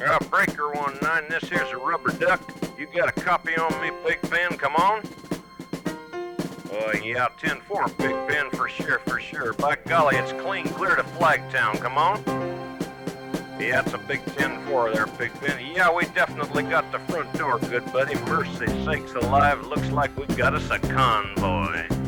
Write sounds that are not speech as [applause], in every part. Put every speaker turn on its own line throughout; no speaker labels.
Uh, Breaker 19, this here's a rubber duck. You got a copy on me, Big Ben? Come on. Uh, yeah, 10-4, Big Ben, for sure, for sure. By golly, it's clean clear to Flagtown. Come on. Yeah, it's a big 10-4 there, Big Ben. Yeah, we definitely got the front door, good buddy. Mercy sakes alive, looks like we got us a convoy.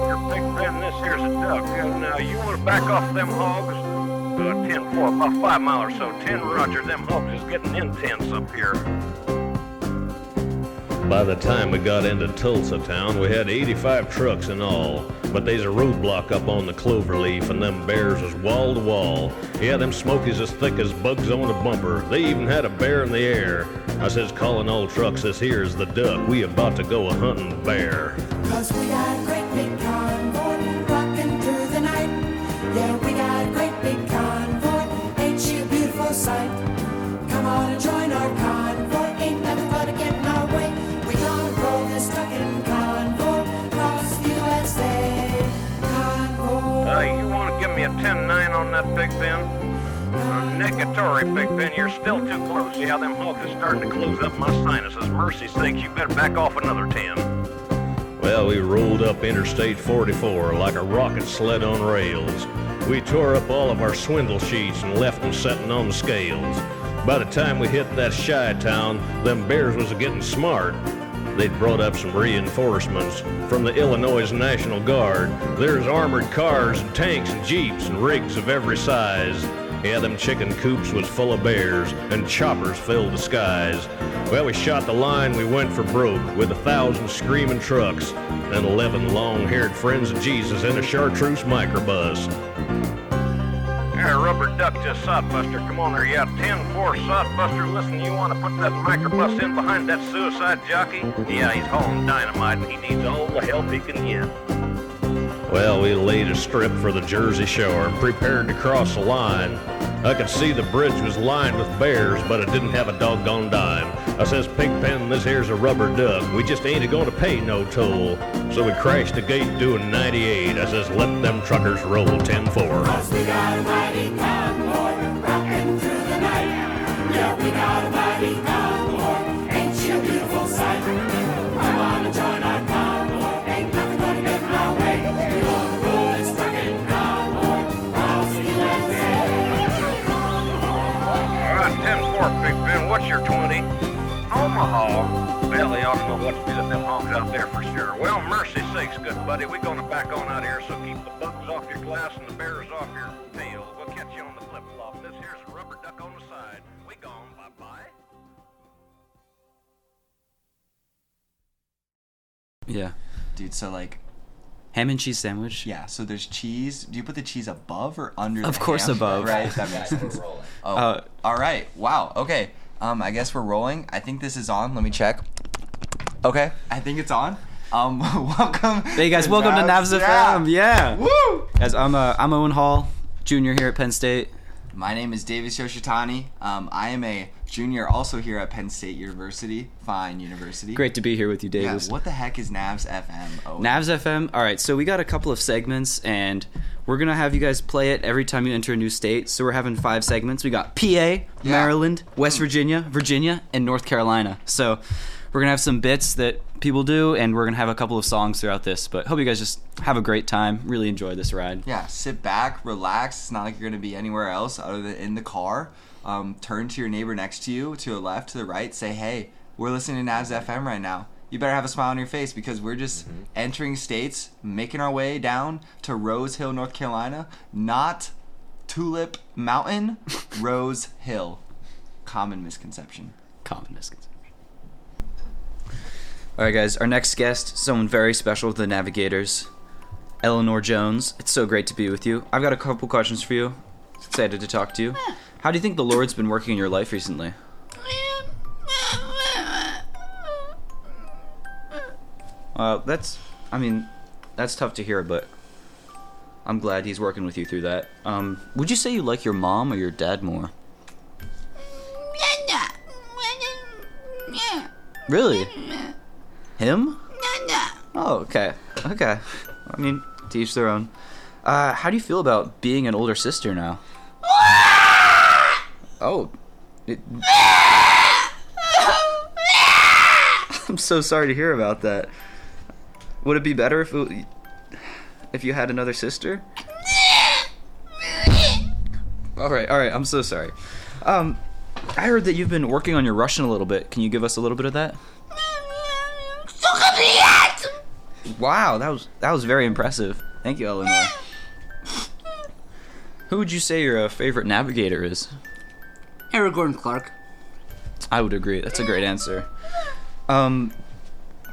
Convoy.
Breaker, Big Ben, this here's a duck. Uh, now, you want to back off them hogs? Uh, 10-4, about five mile or so. 10, roger, them hogs is getting intense up here.
By the time we got into Tulsa town, we had 85 trucks in all. But they's a roadblock up on the cloverleaf, and them bears is wall to wall. Yeah, them smokies as thick as bugs on a bumper. They even had a bear in the air. I says, calling all trucks, this here's the duck. We about to go a hunting bear.
Cause we got great big
me a 10-9 on that, Big Ben? Negatory, Big Ben, you're still too close. Yeah, them hogs is starting to close up my sinuses. Mercy sakes, you better back off another 10.
Well, we rolled up Interstate 44 like a rocket sled on rails. We tore up all of our swindle sheets and left them setting on the scales. By the time we hit that Chi-town, them bears was getting smart. They'd brought up some reinforcements from the Illinois National Guard. There's armored cars and tanks and jeeps and rigs of every size. Yeah, them chicken coops was full of bears, and choppers filled the skies. Well, we shot the line, we went for broke, with a thousand screaming trucks, and eleven long-haired friends of Jesus in a chartreuse microbus.
Rubber duck to Sodbuster. Come on there, yeah, 10-4 Sodbuster. Listen, you want to put that microbus in behind that suicide jockey? Yeah, he's hauling dynamite, and he needs all the help he can get.
Well, we laid a strip for the Jersey Shore and prepared to cross the line. I could see the bridge was lined with bears, but it didn't have a doggone dime. I says, Pigpen, this here's a rubber duck. We just ain't going to pay no toll. So we crashed the gate doing 98. I says, let them truckers roll 10-4.
Cause we got a mighty convoy rocking through the night. Yeah, we got a mighty
Omaha. Well, they ought to know what to do with them hogs out there for sure. Well, mercy sakes, good buddy. We're going to back on out here, so keep the bugs off your glass and the bears off your tail. We'll catch you on the flip-flop. This here's a rubber duck on the side. We gone. Bye-bye.
Yeah.
Dude, so like,
Ham and cheese sandwich.
yeah, so there's cheese. Do you put the cheese above or under
Of
the
course
ham?
above.
Right, that makes sense. [laughs] Oh,
Uh,
all right. Wow. Okay. Um, I guess we're rolling. I think this is on. Let me check. Okay, I think it's on. Um, [laughs] welcome.
Hey guys, welcome to Navs
Yeah.
FM. Yeah.
Woo!
Guys, I'm uh, I'm Owen Hall, junior here at Penn State.
My name is Davis Yoshitani. Um, I am a junior also here at Penn State University, fine university.
Great to be here with you,
Yeah,
Davis.
what the heck is Navs FM? Oh,
Navs FM. All right, so we got a couple of segments, and we're gonna have you guys play it every time you enter a new state. So we're having five segments. We got PA, Maryland, West Virginia, Virginia, and North Carolina. So we're gonna have some bits that people do, and we're gonna have a couple of songs throughout this. But hope you guys just have a great time. Really enjoy this ride.
Yeah, sit back, relax. It's not like you're gonna be anywhere else other than in the car. Um, turn to your neighbor next to you, to the left, to the right. Say, "Hey, we're listening to Navs FM right now." You better have a smile on your face because we're just entering states, making our way down to Rose Hill, North Carolina. Not Tulip Mountain, [laughs] Rose Hill. Common misconception.
Common misconception. All right, guys. Our next guest, someone very special with the Navigators, Eleanor Jones. It's so great to be with you. I've got a couple questions for you. Excited to talk to you. How do you think the Lord's been working in your life recently? Uh, that's, I mean, that's tough to hear, but I'm glad he's working with you through that. Um, would you say you like your mom or your dad more? Really? Him? Oh, okay. Okay. I mean, to each their own. Uh, how do you feel about being an older sister now? [laughs] Oh. It... [laughs] I'm so sorry to hear about that. Would it be better if it, if you had another sister? [laughs] all right, all right. I'm so sorry. Um, I heard that you've been working on your Russian a little bit. Can you give us a little bit of that? Wow, that was that was very impressive. Thank you, Eleanor. Who would you say your uh, favorite navigator is?
Aragorn Clark.
I would agree. That's a great answer. Um,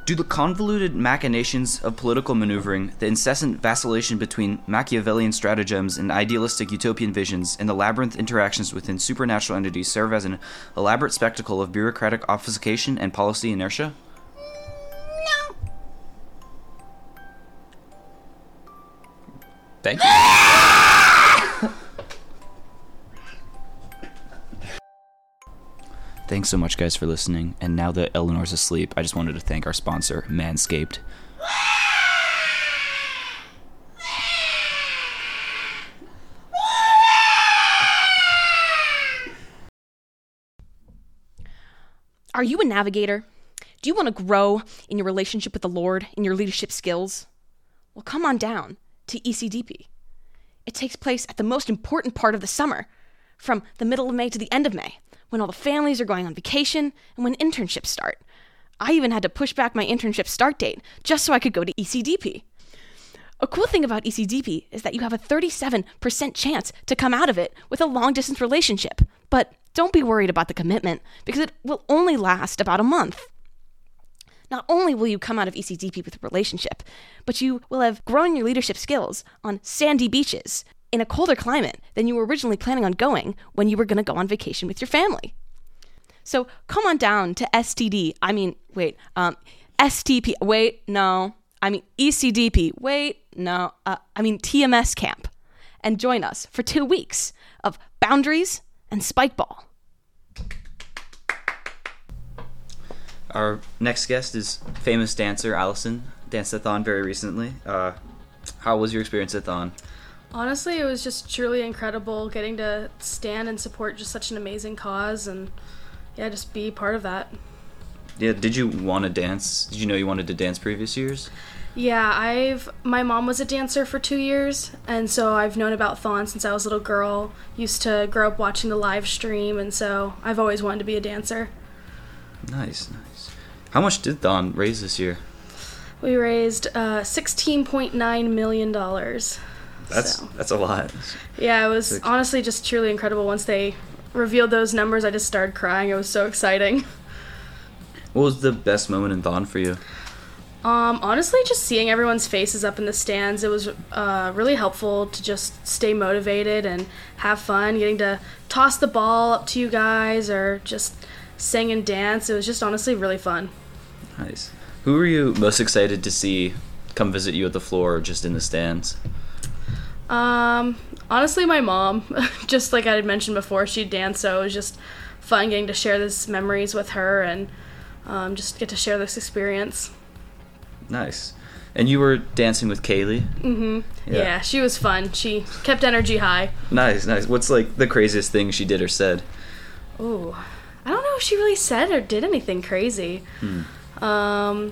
do the convoluted machinations of political maneuvering, the incessant vacillation between Machiavellian stratagems and idealistic utopian visions, and the labyrinth interactions within supernatural entities serve as an elaborate spectacle of bureaucratic obfuscation and policy inertia? Thank you. [laughs] Thanks so much, guys, for listening. And now that Eleanor's asleep, I just wanted to thank our sponsor, Manscaped.
Are you a navigator? Do you want to grow in your relationship with the Lord, in your leadership skills? Well, come on down to ECDP. It takes place at the most important part of the summer, from the middle of May to the end of May, when all the families are going on vacation and when internships start. I even had to push back my internship start date just so I could go to ECDP. A cool thing about ECDP is that you have a 37% chance to come out of it with a long distance relationship. But don't be worried about the commitment because it will only last about a month. Not only will you come out of ECDP with a relationship, but you will have grown your leadership skills on sandy beaches in a colder climate than you were originally planning on going when you were going to go on vacation with your family. So come on down to STD. I mean, wait, um, STP. Wait, no. I mean, ECDP. Wait, no. Uh, I mean, TMS camp. And join us for two weeks of boundaries and spikeball.
Our next guest is famous dancer Allison. Danced at Thon very recently. Uh, how was your experience at Thon?
Honestly, it was just truly incredible getting to stand and support just such an amazing cause and yeah, just be part of that.
Yeah, did you want to dance? Did you know you wanted to dance previous years?
Yeah, I've my mom was a dancer for 2 years and so I've known about Thon since I was a little girl. Used to grow up watching the live stream and so I've always wanted to be a dancer.
Nice, nice. How much did Thon raise this year?
We raised uh 16.9 million dollars.
That's
So.
that's a lot.
Yeah, it was
Six.
honestly just truly incredible once they revealed those numbers. I just started crying. It was so exciting. [laughs]
What was the best moment in Thon for you?
Um, honestly, just seeing everyone's faces up in the stands, it was uh, really helpful to just stay motivated and have fun. Getting to toss the ball up to you guys or just sing and dance. It was just honestly really fun.
Nice. Who were you most excited to see come visit you at the floor or just in the stands?
Um, honestly, my mom, [laughs] just like I had mentioned before, she danced, so it was just fun getting to share these memories with her and um, just get to share this experience.
Nice. And you were dancing with Kaylee?
Mm-hmm.
Yeah.
Yeah. she was fun. She kept energy high.
Nice, nice. What's like the craziest thing she did or said?
Ooh, I don't know if she really said or did anything crazy. Um.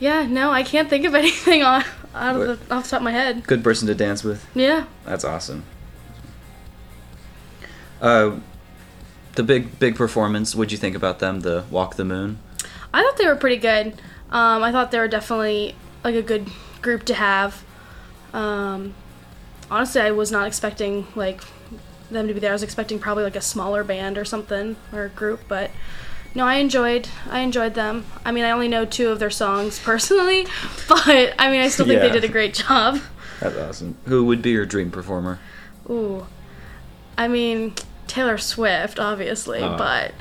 Yeah, no, I can't think of [laughs] anything on, out of the, off the top of my head.
Good person to dance with.
Yeah.
That's awesome. Uh, the big big performance. What'd you think about them? The Walk the Moon.
I thought they were pretty good. Um, I thought they were definitely like a good group to have. Um, honestly, I was not expecting like them to be there. I was expecting probably like a smaller band or something or group, but no, I enjoyed I enjoyed them. I mean, I only know two of their songs personally, [laughs] but I mean, I still think
Yeah.
they did a great job.
That's awesome. Who would be your dream performer?
Ooh, I mean Taylor Swift, obviously,
Oh.
but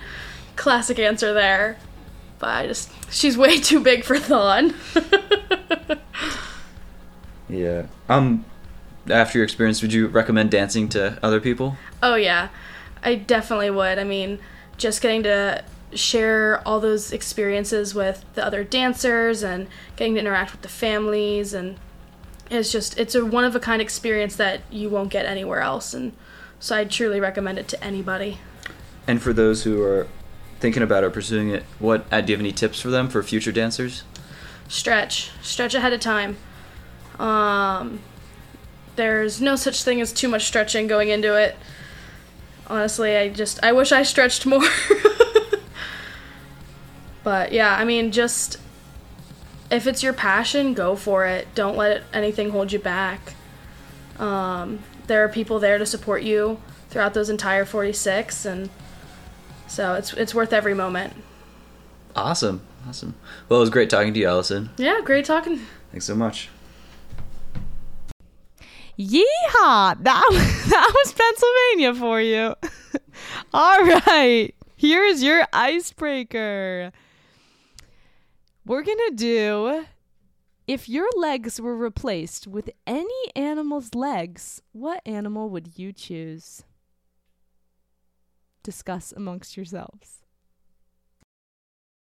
classic answer there. But I just she's way [laughs] too big for Thon. [laughs]
Yeah. Um, after your experience, would you recommend dancing to other people?
Oh yeah, I definitely would. I mean, just getting to share all those experiences with the other dancers and getting to interact with the families and it's just it's a one of a kind experience that you won't get anywhere else and so I truly recommend it to anybody.
And for those who are thinking about or pursuing it, what uh, do you have any tips for them for future dancers?
Stretch, stretch ahead of time. Um there's no such thing as too much stretching going into it. Honestly, I just I wish I stretched more. [laughs] but yeah, I mean just if it's your passion, go for it. Don't let anything hold you back. Um, there are people there to support you throughout those entire 46 and so it's it's worth every moment.
Awesome. Awesome. Well, it was great talking to you, Allison.
Yeah, great talking.
Thanks so much.
Yeehaw! That [laughs] that was Pennsylvania for you. [laughs] All right, here's your icebreaker. We're gonna do. If your legs were replaced with any animal's legs, what animal would you choose? Discuss amongst yourselves.